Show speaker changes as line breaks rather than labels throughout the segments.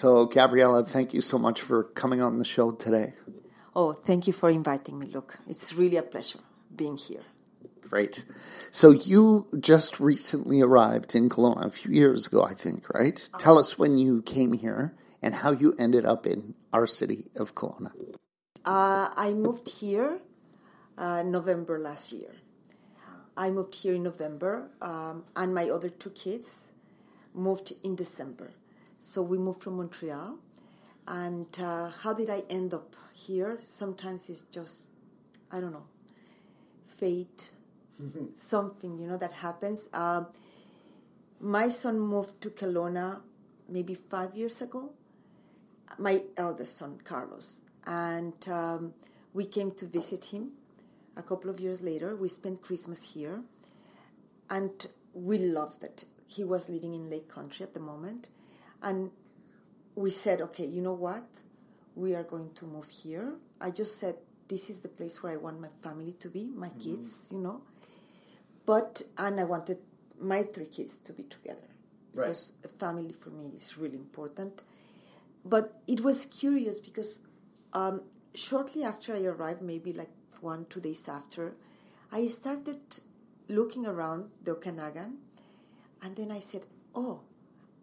So, Gabriela, thank you so much for coming on the show today.
Oh, thank you for inviting me. Look, it's really a pleasure being here.
Great. So, you just recently arrived in Kelowna a few years ago, I think, right? Tell us when you came here and how you ended up in our city of Kelowna.
Uh, I moved here uh, November last year. I moved here in November, um, and my other two kids moved in December. So we moved from Montreal. And uh, how did I end up here? Sometimes it's just, I don't know, fate, something, you know, that happens. Uh, my son moved to Kelowna maybe five years ago. My eldest son, Carlos. And um, we came to visit him a couple of years later. We spent Christmas here. And we loved it. He was living in Lake Country at the moment and we said, okay, you know what? We are going to move here. I just said, this is the place where I want my family to be, my mm-hmm. kids, you know. But, and I wanted my three kids to be together. Because right. family for me is really important. But it was curious because um, shortly after I arrived, maybe like one, two days after, I started looking around the Okanagan. And then I said, oh,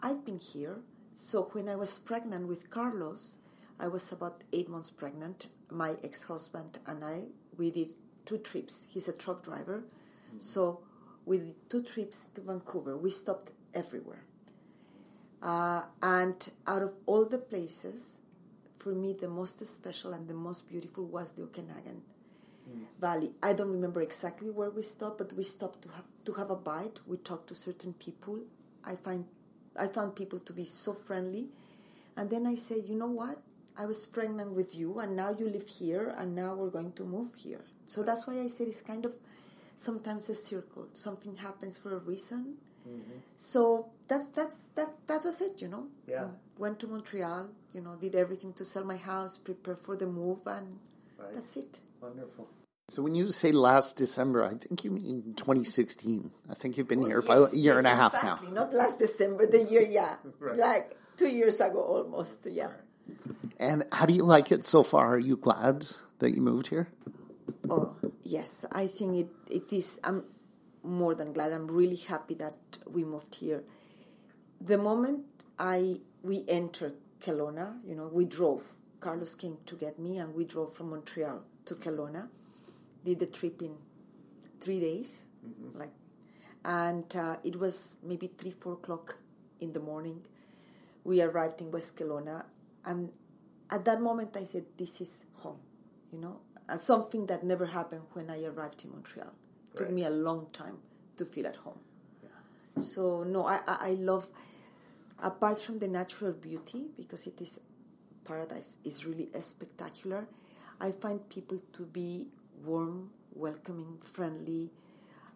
I've been here. So when I was pregnant with Carlos, I was about eight months pregnant. My ex husband and I, we did two trips. He's a truck driver. Mm-hmm. So we did two trips to Vancouver. We stopped everywhere. Uh, and out of all the places, for me, the most special and the most beautiful was the Okanagan mm. Valley. I don't remember exactly where we stopped, but we stopped to have to have a bite. We talked to certain people. I find I found people to be so friendly. And then I said, you know what? I was pregnant with you, and now you live here, and now we're going to move here. So that's why I said it's kind of sometimes a circle. Something happens for a reason. Mm-hmm. So that's that's that that was it, you know.
Yeah.
Went to Montreal, you know, did everything to sell my house, prepare for the move, and right. that's it.
Wonderful. So when you say last December, I think you mean 2016. I think you've been well, here yes, about a year yes, and a half
exactly.
now.
Not last December, the year, yeah, right. like two years ago almost, yeah.
And how do you like it so far? Are you glad that you moved here?
Oh yes, I think it, it is. I'm more than glad. I'm really happy that we moved here. The moment I we entered Kelowna, you know, we drove. Carlos came to get me, and we drove from Montreal to Kelowna did the trip in three days, mm-hmm. like, and uh, it was maybe three, four o'clock in the morning. We arrived in West Kelowna, and at that moment I said, "This is home," you know, and something that never happened when I arrived in Montreal. It took me a long time to feel at home. Yeah. So no, I, I, I love apart from the natural beauty because it is paradise is really spectacular. I find people to be warm, welcoming, friendly.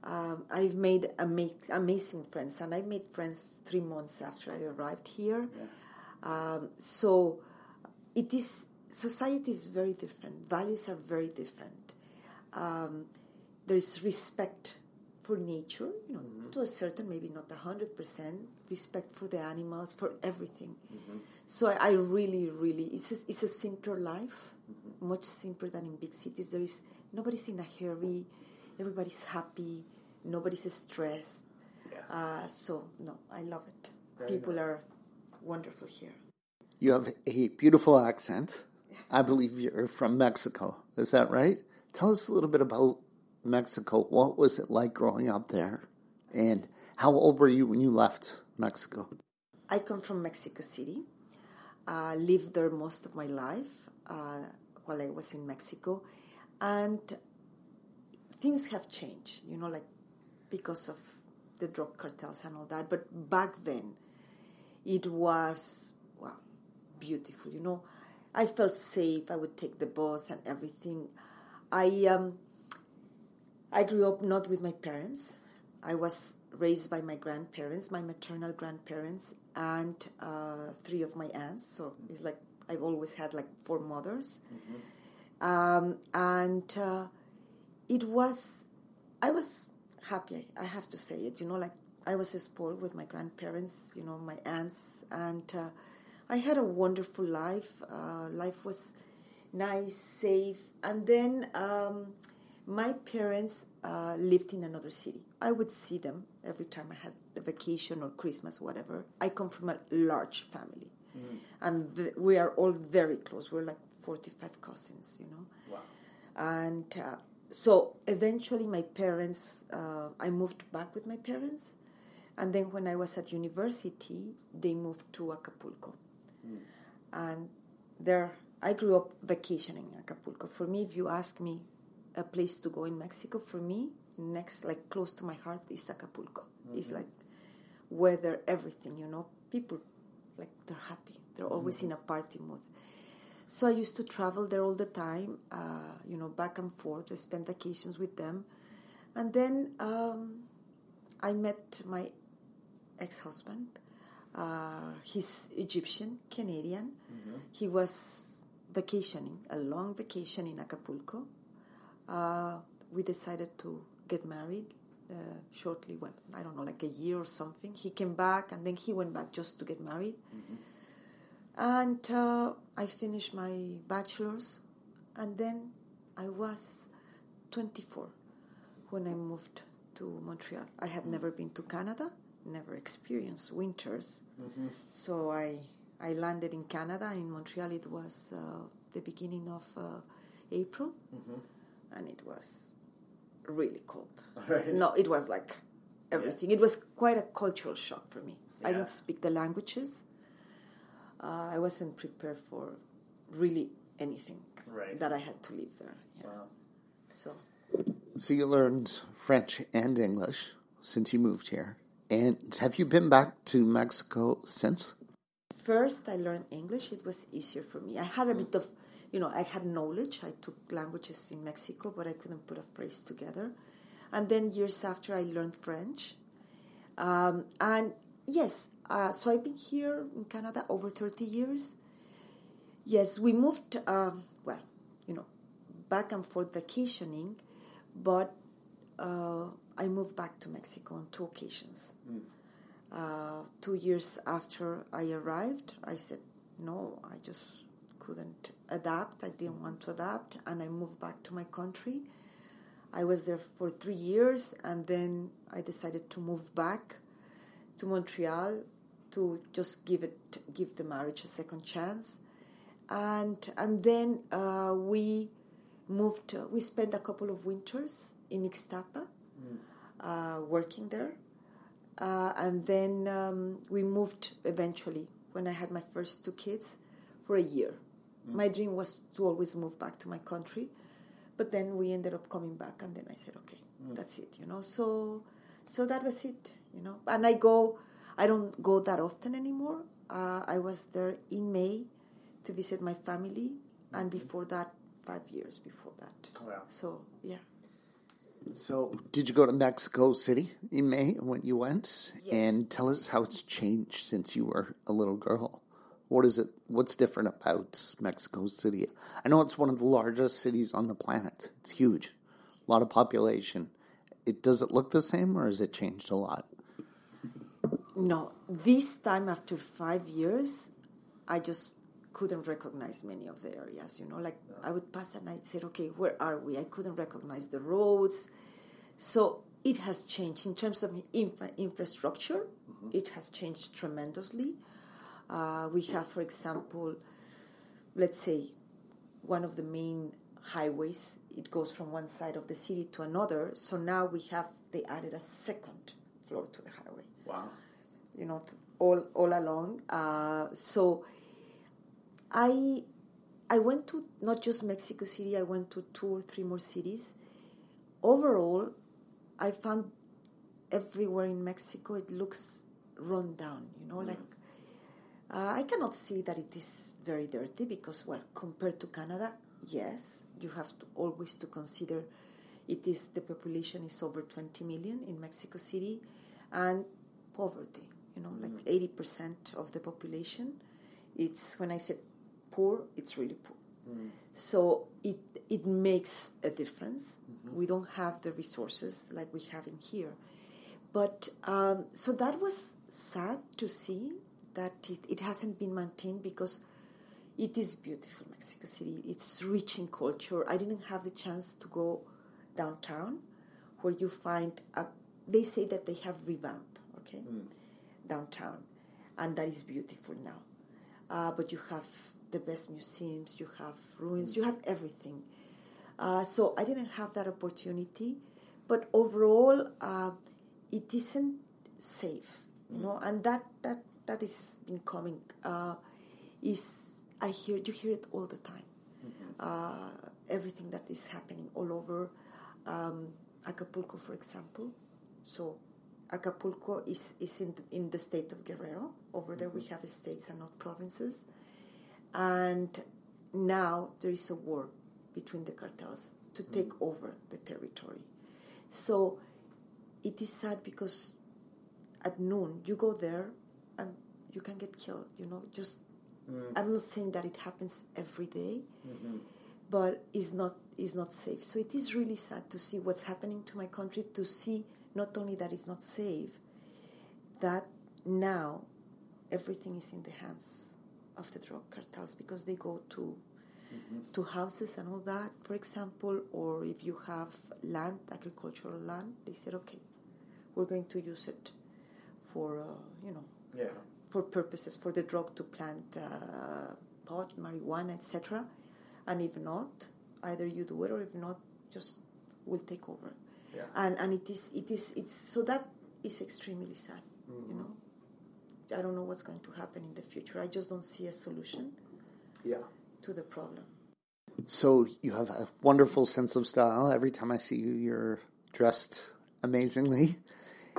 Um, I've made ama- amazing friends, and I made friends three months after I arrived here. Yeah. Um, so it is society is very different. Values are very different. Um, there is respect for nature, you know, mm-hmm. to a certain, maybe not a hundred percent, respect for the animals, for everything. Mm-hmm. So I, I, really, really, it's a, it's a simpler life, mm-hmm. much simpler than in big cities. There is nobody's in a hurry, everybody's happy, nobody's stressed. Yeah. Uh, so, no, I love it. Very People nice. are wonderful here.
You have a beautiful accent. I believe you're from Mexico. Is that right? Tell us a little bit about Mexico. What was it like growing up there? And how old were you when you left Mexico?
I come from Mexico City. Uh, lived there most of my life uh, while I was in Mexico and things have changed you know like because of the drug cartels and all that. But back then it was well beautiful you know. I felt safe. I would take the bus and everything. I um i grew up not with my parents. I was raised by my grandparents my maternal grandparents and uh, three of my aunts. So it's like i've always had like four mothers. Mm-hmm um, and uh, it was, I was happy, I have to say it, you know, like I was spoiled with my grandparents, you know, my aunts, and uh, I had a wonderful life. Uh, life was nice, safe, and then um, my parents uh, lived in another city. I would see them every time I had a vacation or Christmas, whatever. I come from a large family, mm. and we are all very close. We're like forty-five cousins, you know.
Wow.
And uh, so eventually, my parents. Uh, I moved back with my parents, and then when I was at university, they moved to Acapulco, mm. and there I grew up vacationing in Acapulco. For me, if you ask me a place to go in Mexico, for me, next, like close to my heart, is Acapulco. Mm-hmm. It's like weather, everything, you know. People, like, they're happy. They're always mm-hmm. in a party mood. So I used to travel there all the time, uh, you know, back and forth. I spent vacations with them. And then um, I met my ex husband. Uh, he's Egyptian, Canadian. Mm-hmm. He was vacationing, a long vacation in Acapulco. Uh, we decided to get married uh, shortly, well, I don't know, like a year or something. He came back and then he went back just to get married. Mm-hmm. And uh, I finished my bachelor's and then I was 24 when I moved to Montreal. I had mm-hmm. never been to Canada, never experienced winters. Mm-hmm. So I I landed in Canada, in Montreal. It was uh, the beginning of uh, April, mm-hmm. and it was really cold. Right. No, it was like everything. Yeah. It was quite a cultural shock for me. Yeah. I didn't speak the languages. Uh, I wasn't prepared for really anything right. that I had to live there. Yeah. Wow. So.
So you learned French and English since you moved here, and have you been back to Mexico since?
first I learned English, it was easier for me. I had a bit of, you know, I had knowledge. I took languages in Mexico, but I couldn't put a phrase together. And then years after, I learned French. Um, and yes, uh, so I've been here in Canada over 30 years. Yes, we moved, um, well, you know, back and forth vacationing, but uh, I moved back to Mexico on two occasions. Mm. Uh, two years after I arrived, I said, no, I just couldn't adapt. I didn't want to adapt, and I moved back to my country. I was there for three years, and then I decided to move back to Montreal to just give it, give the marriage a second chance, and and then uh, we moved. Uh, we spent a couple of winters in Ixtapa, mm. Uh, working there uh, and then um, we moved eventually when I had my first two kids for a year. Mm. My dream was to always move back to my country, but then we ended up coming back, and then I said, okay, mm. that's it, you know. So, so that was it, you know. And I go, I don't go that often anymore. Uh, I was there in May to visit my family, mm-hmm. and before that, five years before that. Wow. So yeah.
So, did you go to Mexico City in May when you went? Yes. And tell us how it's changed since you were a little girl. What is it? What's different about Mexico City? I know it's one of the largest cities on the planet. It's huge, a lot of population. It does it look the same, or has it changed a lot?
No, this time after five years, I just couldn't recognize many of the areas. You know, like I would pass and I said, "Okay, where are we?" I couldn't recognize the roads. So it has changed in terms of infra- infrastructure. Mm-hmm. It has changed tremendously. Uh, we have, for example, let's say one of the main highways. It goes from one side of the city to another. So now we have they added a second floor to the highway.
Wow!
You know, all all along. Uh, so I I went to not just Mexico City. I went to two or three more cities. Overall, I found everywhere in Mexico it looks run down. You know, mm. like uh, I cannot see that it is very dirty because, well, compared to Canada, yes, you have to always to consider it is the population is over 20 million in Mexico City, and poverty. You know, mm. like 80 percent of the population. It's when I said poor, it's really poor. Mm. So it it makes a difference. Mm-hmm. We don't have the resources like we have in here, but um, so that was sad to see that it, it hasn't been maintained because it is beautiful, Mexico City. It's rich in culture. I didn't have the chance to go downtown, where you find a, they say that they have revamped, okay, downtown, and that is beautiful now. Uh, but you have the best museums, you have ruins, you have everything. Uh, so I didn't have that opportunity, but overall, uh, it isn't safe, you know, and that that that is been coming. Uh, is I hear you hear it all the time. Uh, everything that is happening all over um, Acapulco, for example. So Acapulco is, is in, the, in the state of Guerrero. Over there, we mm-hmm. have states and not provinces. And now there is a war between the cartels to mm-hmm. take over the territory. So it is sad because at noon you go there and you can get killed. You know, just mm. I'm not saying that it happens every day, mm-hmm. but it's not is not safe. So it is really sad to see what's happening to my country. To see not only that it's not safe, that now everything is in the hands of the drug cartels because they go to to houses and all that, for example, or if you have land, agricultural land, they said, okay, we're going to use it for, uh, you know,
Yeah.
for purposes for the drug to plant uh, pot, marijuana, etc. And if not, either you do it or if not, just will take over.
Yeah.
And and it is it is it's so that is extremely sad. You know, mm-hmm. I don't know what's going to happen in the future. I just don't see a solution
Yeah.
to the problem.
So you have a wonderful sense of style. Every time I see you, you're dressed amazingly.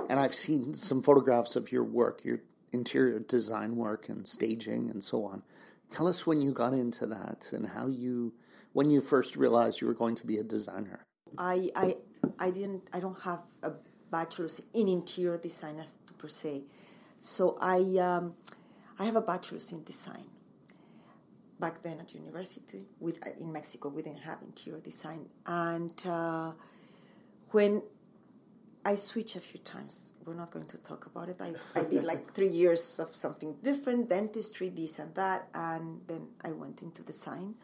And I've seen some photographs of your work, your interior design work and staging and so on. Tell us when you got into that and how you, when you first realized you were going to be a designer.
I I I didn't I don't have a bachelor's in interior design as per se, so I um, I have a bachelor's in design. Back then at university, with in Mexico, we didn't have interior design, and uh, when I switched a few times, we're not going to talk about it. I, I did like three years of something different, dentistry, this and that, and then I went into design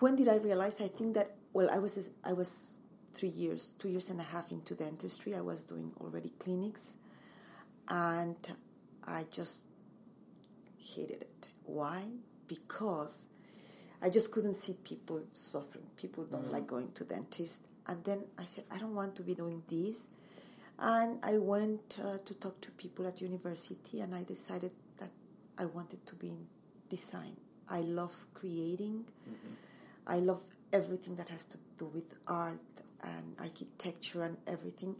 when did I realize? I think that well, I was I was three years, two years and a half into dentistry. I was doing already clinics, and I just hated it. Why? Because I just couldn't see people suffering. People don't like going to dentists. And then I said, I don't want to be doing this. And I went uh, to talk to people at university, and I decided that I wanted to be in design. I love creating. I love everything that has to do with art and architecture and everything.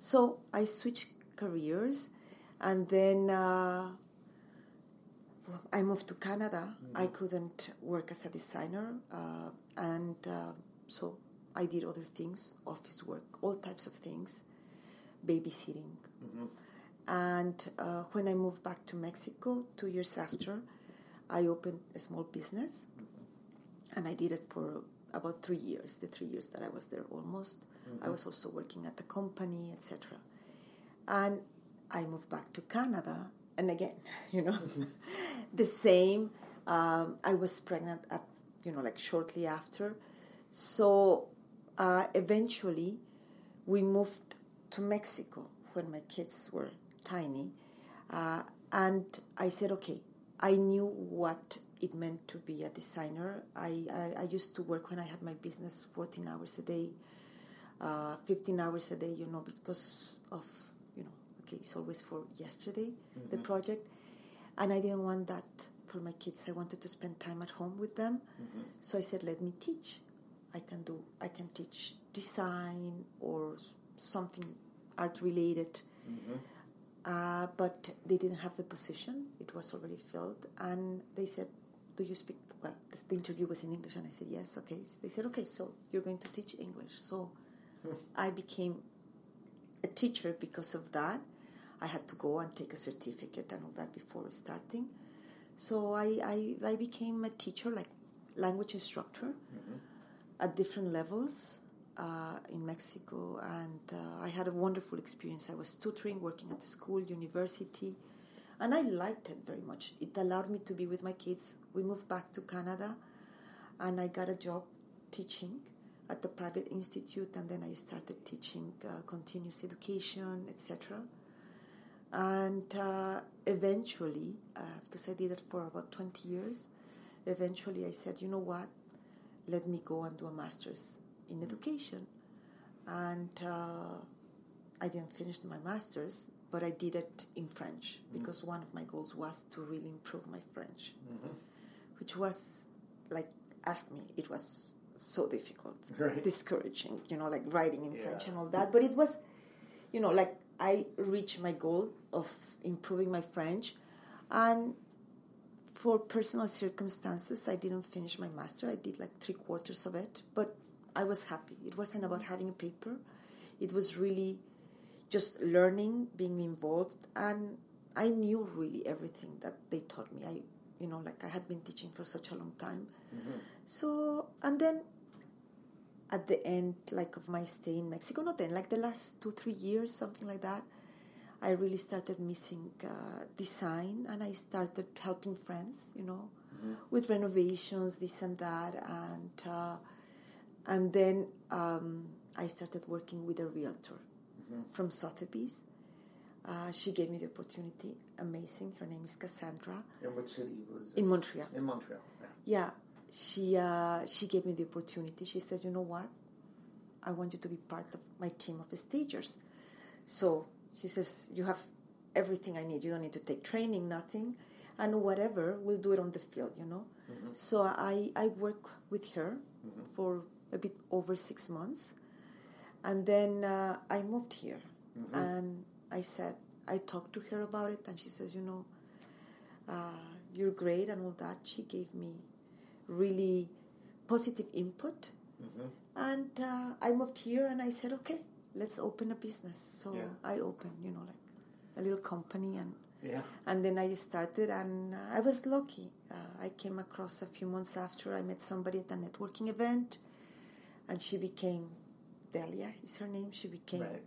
So I switched careers, and then uh, I moved to Canada. I couldn't work as a designer, uh, and uh, so I did other things, office work, all types of things, babysitting. And uh, when I moved back to Mexico, two years after, I opened a small business and I did it for about three years. The three years that I was there, almost. I was also working at the company, etc. And I moved back to Canada, and again, you know, the same. Um, I was pregnant at, you know, like shortly after. So uh, eventually, we moved to Mexico when my kids were tiny, uh, and I said, okay, I knew what it meant to be a designer. I, I, I, used to work when I had my business 14 hours a day, uh, 15 hours a day, you know, because of, you know, okay, it's always for yesterday, mm-hmm. the project. And I didn't want that for my kids. I wanted to spend time at home with them. Mm-hmm. So I said, let me teach. I can do, I can teach design or something art related. Mm-hmm. Uh, but they didn't have the position. It was already filled. And they said, do you speak, well, the interview was in English. And I said, yes, okay. They said, okay, so you're going to teach English. So I became a teacher because of that. I had to go and take a certificate and all that before starting. So I, I, I became a teacher, like language instructor mm-hmm. at different levels. Uh, in Mexico, and uh, I had a wonderful experience. I was tutoring, working at the school, university. And I liked it very much. It allowed me to be with my kids. We moved back to Canada, and I got a job teaching at the private institute, and then I started teaching uh, continuous education, etc. And uh, eventually, uh, because I did it for about 20 years, eventually I said, you know what, let me go and do a master's in education. And uh, I didn't finish my master's, but I did it in French mm-hmm. because one of my goals was to really improve my French, mm-hmm. which was like, ask me, it was so difficult,
Right.
discouraging, you know, like writing in French and all that. But it was, you know, like I reached my goal of improving my French, and for personal circumstances, I didn't finish my master. I did like three quarters of it, but I was happy. It wasn't about mm-hmm. having a paper. It was really just learning, being involved, and I knew really everything that they taught me. I, you know, like I had been teaching for such a long time. So, and then at the end, like of my stay in Mexico, not then, like the last two, three years, something like that, I really started missing uh, design, and I started helping friends, you know, with renovations, this and that, and uh, and then um, I started working with a realtor from Sotheby's. Uh, she gave me the opportunity. Amazing. Her name is Cassandra.
In which city was
In Montreal.
In Montreal. Yeah.
Yeah, she uh, she gave me the opportunity. She said, "You know what? I want you to be part of my team of stagers." So she says, "You have everything I need. You don't need to take training, nothing, and whatever. We'll do it on the field, you know." So I I work with her for a bit over six months, and then uh, I moved here, and I said I talked to her about it, and she says, "You know." uh, you're great and all that. She gave me really positive input. And uh, I moved here and I said, okay, let's open a business. So
Yeah.
I opened, you know, like a little company and
Yeah.
and then I started and uh, I was lucky. Uh, I came across a few months after I met somebody at a networking event and she became Delia is her name. She became
Right.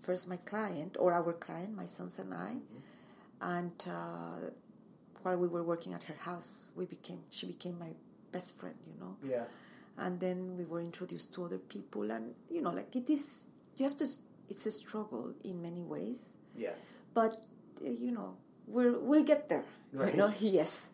first my client or our client, my sons and I. And uh, while we were working at her house, we became she became my best friend, you know.
Yeah.
And then we were introduced to other people, and you know, like it is, you have to. It's a struggle in many ways,
Yeah.
but uh, you know, we're we'll get there. you
Right.
know? Yes.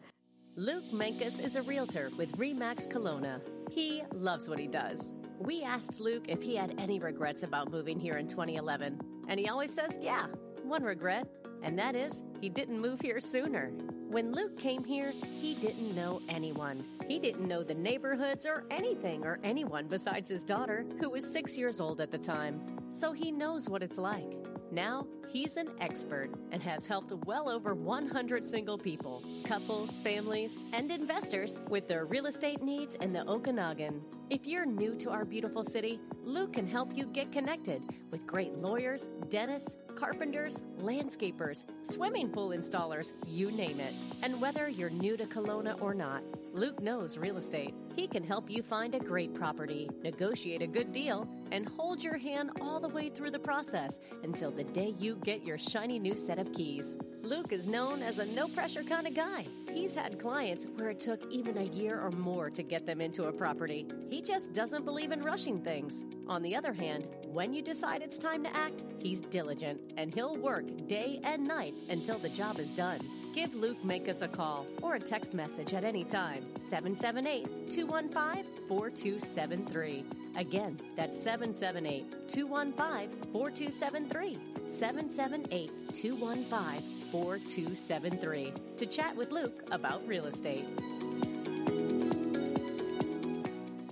Luke Mankus is a realtor with Remax Kelowna. He loves what he does. We asked Luke if he had any regrets about moving here in 2011, and he always says, yeah, one regret, and that is he didn't move here sooner. When Luke came here, he didn't know anyone. He didn't know the neighborhoods or anything or anyone besides his daughter, who was six years old at the time. So he knows what it's like. Now, he's an expert and has helped well over 100 single people, couples, families, and investors with their real estate needs in the Okanagan. If you're new to our beautiful city, Luke can help you get connected with great lawyers, dentists, carpenters, landscapers, swimming pool installers, you name it. And whether you're new to Kelowna or not, Luke knows real estate. He can help you find a great property, negotiate a good deal, and hold your hand all the way through the process until the day you get your shiny new set of keys. Luke is known as a no pressure kind of guy. He's had clients where it took even a year or more to get them into a property. He just doesn't believe in rushing things. On the other hand, when you decide it's time to act, he's diligent and he'll work day and night until the job is done. Give Luke Mankus a call or a text message at any time. 778 215 4273. Again, that's 778 215 4273. 778 215 4273. To chat with Luke about real estate.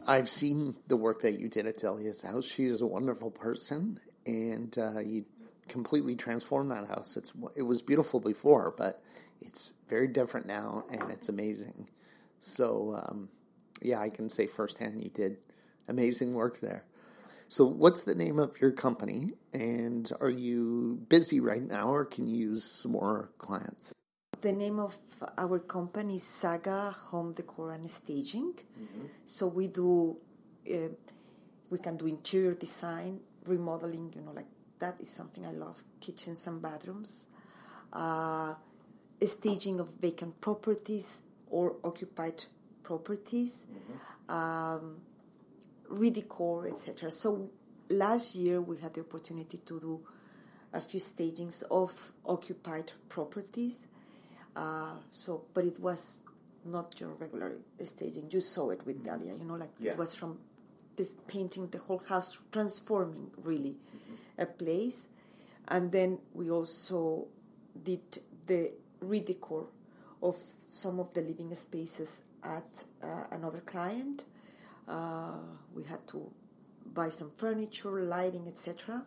I've seen the work that you did at Delia's house. She is a wonderful person, and uh, you completely transformed that house. It's it was beautiful before, but it's very different now, and it's amazing. So, um, yeah, I can say firsthand you did amazing work there. So, what's the name of your company, and are you busy right now, or can you use some more clients?
The name of our company is Saga Home Decor and Staging. So we do, uh, we can do interior design, remodeling. You know, like that is something I love. Kitchens and bathrooms, uh, staging of vacant properties or occupied properties, um, redecor, etc. So last year we had the opportunity to do a few stagings of occupied properties. Uh, so, but it was not your regular staging. You saw it with Dahlia, you know, like
Yeah.
it was from this painting the whole house, transforming really a place. And then we also did the redecor of some of the living spaces at uh, another client. Uh, we had to buy some furniture, lighting, etc.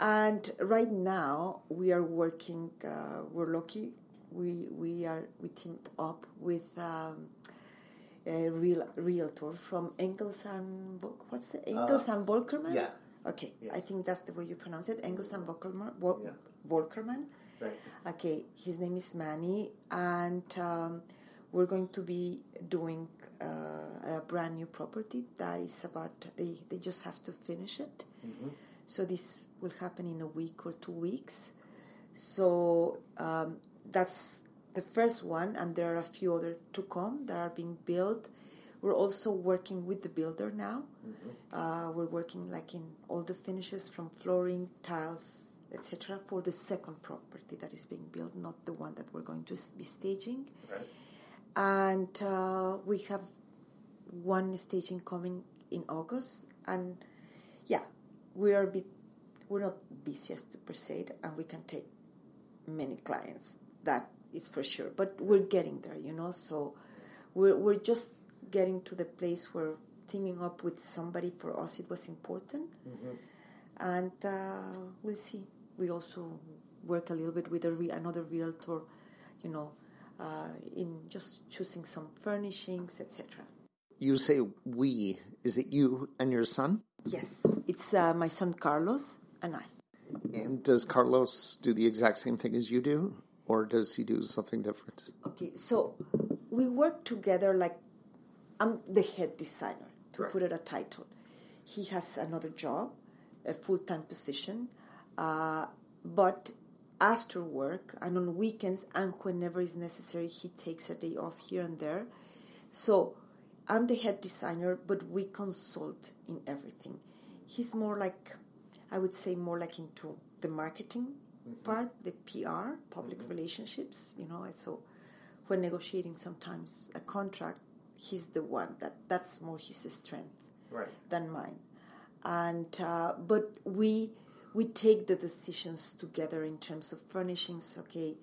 And right now we are working. Uh, we're lucky. We we are we teamed up with um, a real realtor from Engels and what's the Engels and Volkerman?
yeah.
Okay, I think that's the way you pronounce it. Engels and Volkerman. Vol-
Yeah.
Volkerman.
Right.
Okay, his name is Manny, and um, we're going to be doing uh, a brand new property that is about they they just have to finish it. So this will happen in a week or two weeks. So um, that's the first one, and there are a few other to come that are being built. We're also working with the builder now. Uh, we're working like in all the finishes from flooring, tiles, etc. for the second property that is being built, not the one that we're going to be staging.
Right.
And uh, we have one staging coming in August, and yeah, we are a bit, we're not busiest per se, and we can take many clients. That is for sure. But we're getting there, you know. So we're we're just getting to the place where teaming up with somebody for us it was important, and uh, we'll see. We also work a little bit with a re- another realtor, you know, uh, in just choosing some furnishings, etc.
You say we. Is it you and your son?
Yes, it's uh, my son Carlos and I.
And does Carlos do the exact same thing as you do? Or does he do something different?
Okay, so we work together like I'm the head designer, to
Right.
put it a title. He has another job, a full time position, uh, but after work and on weekends and whenever is necessary, he takes a day off here and there. So I'm the head designer, but we consult in everything. He's more like, I would say, more like into the marketing part, the PR, public relationships, you know. So when negotiating sometimes a contract, he's the one that that's more his strength
Right.
than mine. And uh, but we we take the decisions together in terms of furnishings, okay,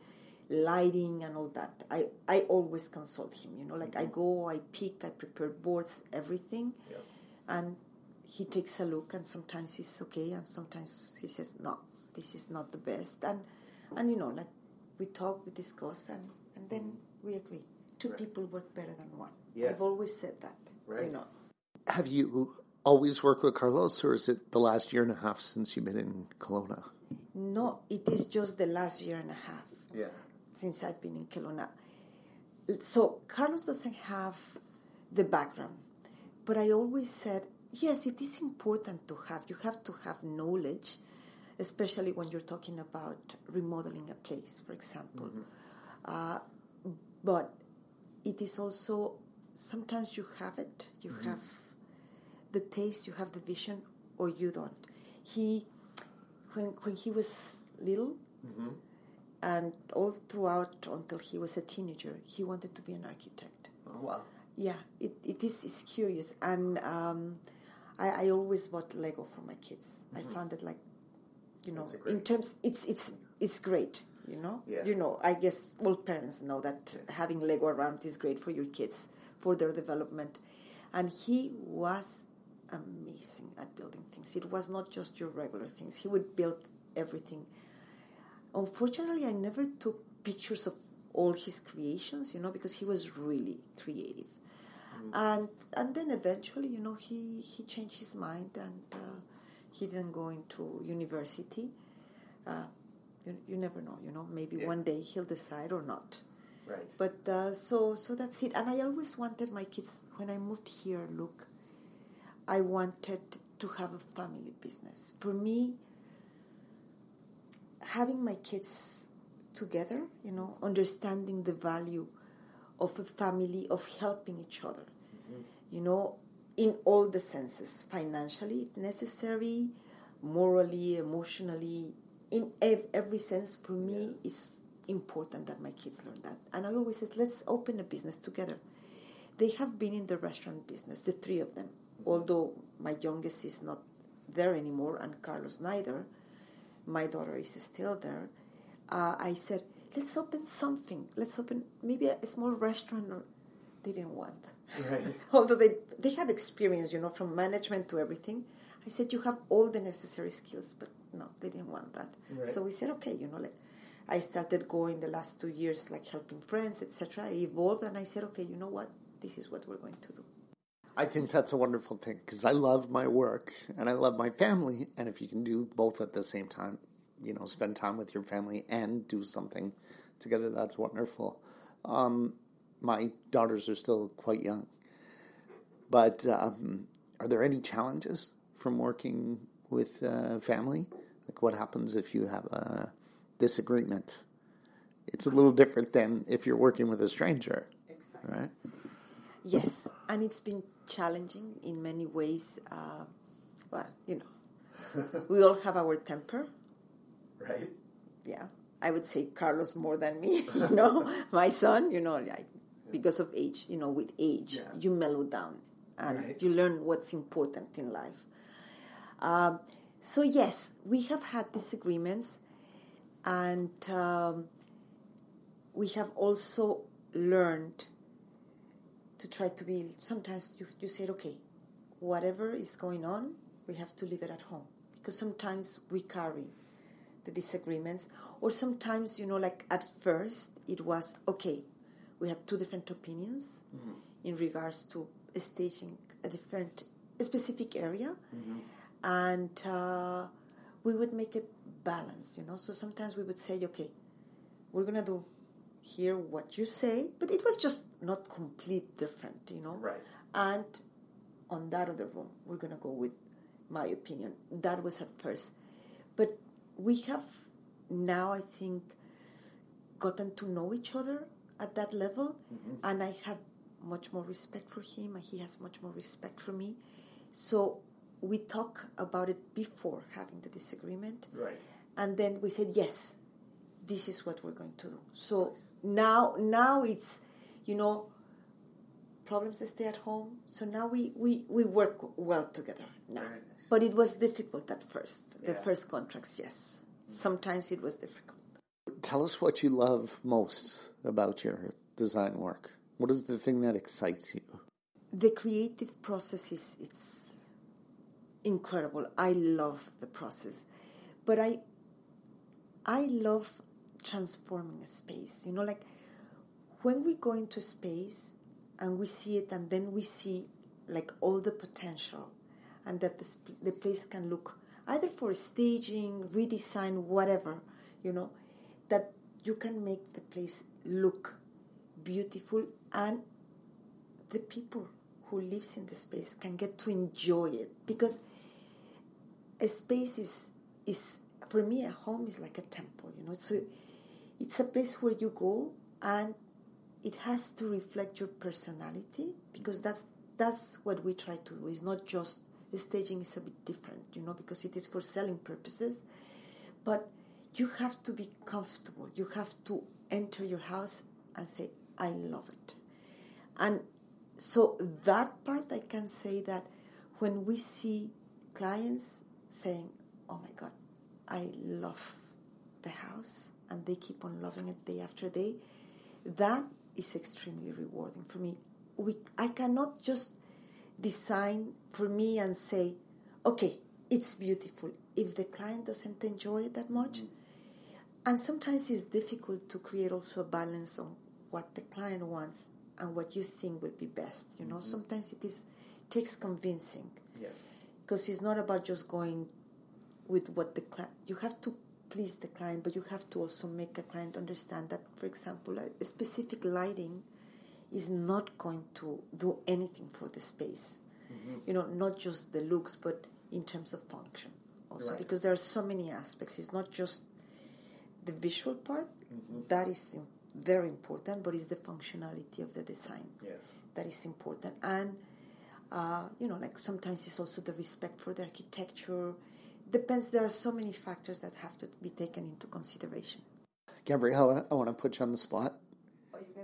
lighting and all that. I I always consult him. You know, like I mm-hmm. go, I pick, I prepare boards, everything, and he takes a look, and sometimes he's okay, and sometimes he says no, this is not the best, and and you know, like we talk, we discuss, and and then mm-hmm. we agree. Two people work better than one.
Yes.
I've always said that.
Right.
You know.
Have you always work with Carlos, or is it the last year and a half since you've been in Kelowna?
No, it is just the last year and a half
Yeah.
since I've been in Kelowna. So Carlos doesn't have the background, but I always said, yes, it is important to have. You have to have knowledge, especially when you're talking about remodeling a place, for example. Uh, but it is also sometimes you have it, you have the taste, you have the vision, or you don't. He, when when he was little, and all throughout until he was a teenager, he wanted to be an architect.
Oh, wow.
Yeah, it, it is it's curious, and um, I, I always bought Lego for my kids. I found it like, you know, in terms, it's it's it's great. You know,
Yeah.
you know. I guess all parents know that having Lego around is great for your kids for their development, and he was amazing at building things. It was not just your regular things. He would build everything. Unfortunately, I never took pictures of all his creations, you know, because he was really creative. And and then eventually, you know, he, he changed his mind and uh, he didn't go into university. Uh, you, you never know, you know. Maybe
Yeah.
one day he'll decide or not.
Right.
But uh, so so that's it. And I always wanted my kids when I moved here. Look, I wanted to have a family business. For me, having my kids together, you know, understanding the value of a family, of helping each other, you know, in all the senses financially, if necessary, morally, emotionally, in ev- every sense, for me, it's important that my kids learn that. And I always say, let's open a business together. They have been in the restaurant business, the three of them, although my youngest is not there anymore and Carlos neither. My daughter is still there. Uh, I said, let's open something. Let's open maybe a, a small restaurant. Or they didn't want.
Right.
Although they they have experience, you know, from management to everything. I said you have all the necessary skills, but no, they didn't want that.
Right.
So we said, okay, you know, like I started going the last two years, like helping friends, etc. I evolved, and I said, okay, you know what, this is what we're going to do.
I think that's a wonderful thing because I love my work and I love my family. And if you can do both at the same time, you know, spend time with your family and do something together, that's wonderful. Um, my daughters are still quite young. But um, are there any challenges from working with uh, family? Like what happens if you have a disagreement? It's a little different than if you're working with a stranger,
Exactly.
right?
Yes, and it's been challenging in many ways. Uh, well, you know, we all have our temper.
Right.
Yeah, I would say Carlos more than me. You know, my son. You know, like because of age. You know, with age,
Yeah.
you mellow down and
Right.
you learn what's important in life. Um, so yes, we have had disagreements, and um, we have also learned to try to be. Sometimes you you said, okay, whatever is going on, we have to leave it at home because sometimes we carry the disagreements, or sometimes you know, like at first it was okay. We had two different opinions in regards to staging a different, a specific area, and uh, we would make it balanced. You know, so sometimes we would say, okay, we're gonna do here what you say, but it was just not complete different, you know.
Right.
And on that other room, we're gonna go with my opinion. That was at first, but we have now, I think, gotten to know each other at that level, mm-hmm. and I have much more respect for him, and he has much more respect for me. So we talk about it before having the disagreement,
Right.
and then we said yes this is what we're going to do so now now it's you know problems that stay at home so now we we, we work well together now
Very nice.
but it was difficult at first the
Yeah.
first contracts yes sometimes it was difficult
Tell us what you love most about your design work. What is the thing that excites you?
the creative process is it's incredible. I love the process, but I I love transforming a space. You know, like when we go into space and we see it, and then we see like all the potential, and that the, sp- the place can look either for staging, redesign, whatever. You know, that you can make the place look beautiful and the people who lives in the space can get to enjoy it because a space is is for me a home is like a temple you know so it's a place where you go and it has to reflect your personality because that's that's what we try to do. It's not just the staging is a bit different you know because it is for selling purposes. But you have to be comfortable. You have to enter your house and say i love it. And so that part I can say that when we see clients saying, "Oh my God, I love the house," and they keep on loving it day after day, that is extremely rewarding for me. We I cannot just design for me and say, "Okay, it's beautiful." If the client doesn't enjoy it that much, mm. and sometimes it's difficult to create also a balance on what the client wants and what you think will be best. You know, mm-hmm. sometimes it is takes convincing
Yes.
because it's not about just going with what the client. You have to please the client, but you have to also make a client understand that, for example, a specific lighting is not going to do anything for the space. You know, not just the looks, but in terms of function also,
Right.
because there are so many aspects. It's not just the visual part that is very important, but it's the functionality of the design
Yes.
that is important. And uh, you know, like sometimes it's also the respect for the architecture. Depends. There are so many factors that have to be taken into consideration.
Gabriella, I want to put you on the spot.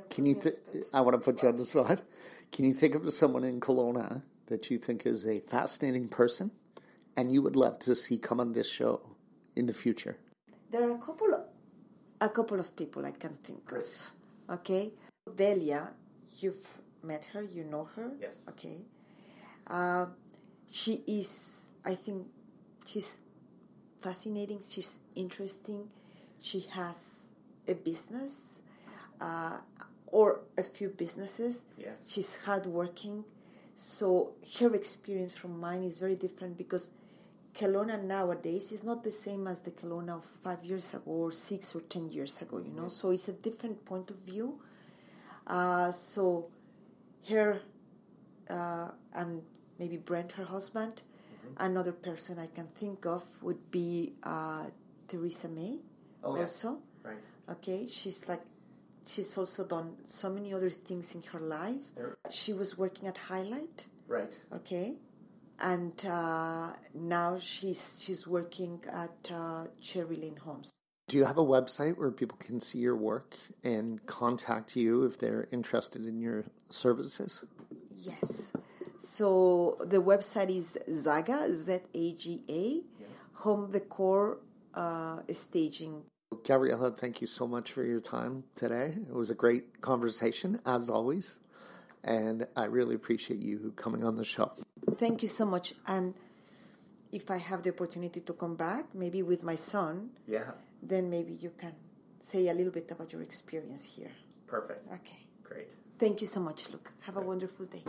Can you? Th- I want to put you on the spot. Can you think of someone in Kelowna that you think is a fascinating person, and you would love to see come on this show in the future?
There are a couple, of, a couple of people I can think of. Okay, Delia, you've met her, you know her.
Yes.
Okay, uh, she is. I think she's fascinating. She's interesting. She has a business, uh, or a few businesses.
Yeah.
She's hardworking. So her experience from mine is very different because Kelowna nowadays is not the same as the Kelowna of five years ago or six or ten years ago, you know. So it's a different point of view. Uh, so her uh, and maybe Brent, her husband, another person I can think of would be uh, Theresa May.
Oh, yeah.
also,
Right.
okay, she's like she's also done so many other things in her life. She was working at Highlight
Right.
okay and uh, now she's she's working at uh, cherry lane homes
Do you have a website where people can see your work and contact you if they're interested in your services?
yes so the website is zaga z-a-g-a home decor uh, staging
Gabriella, thank you so much for your time today. It was a great conversation, as always. And I really appreciate you coming on the show.
thank you so much and if i have the opportunity to come back maybe with my son
Yeah,
then maybe you can say a little bit about your experience here
perfect.
okay
Great.
thank you so much luke have a wonderful day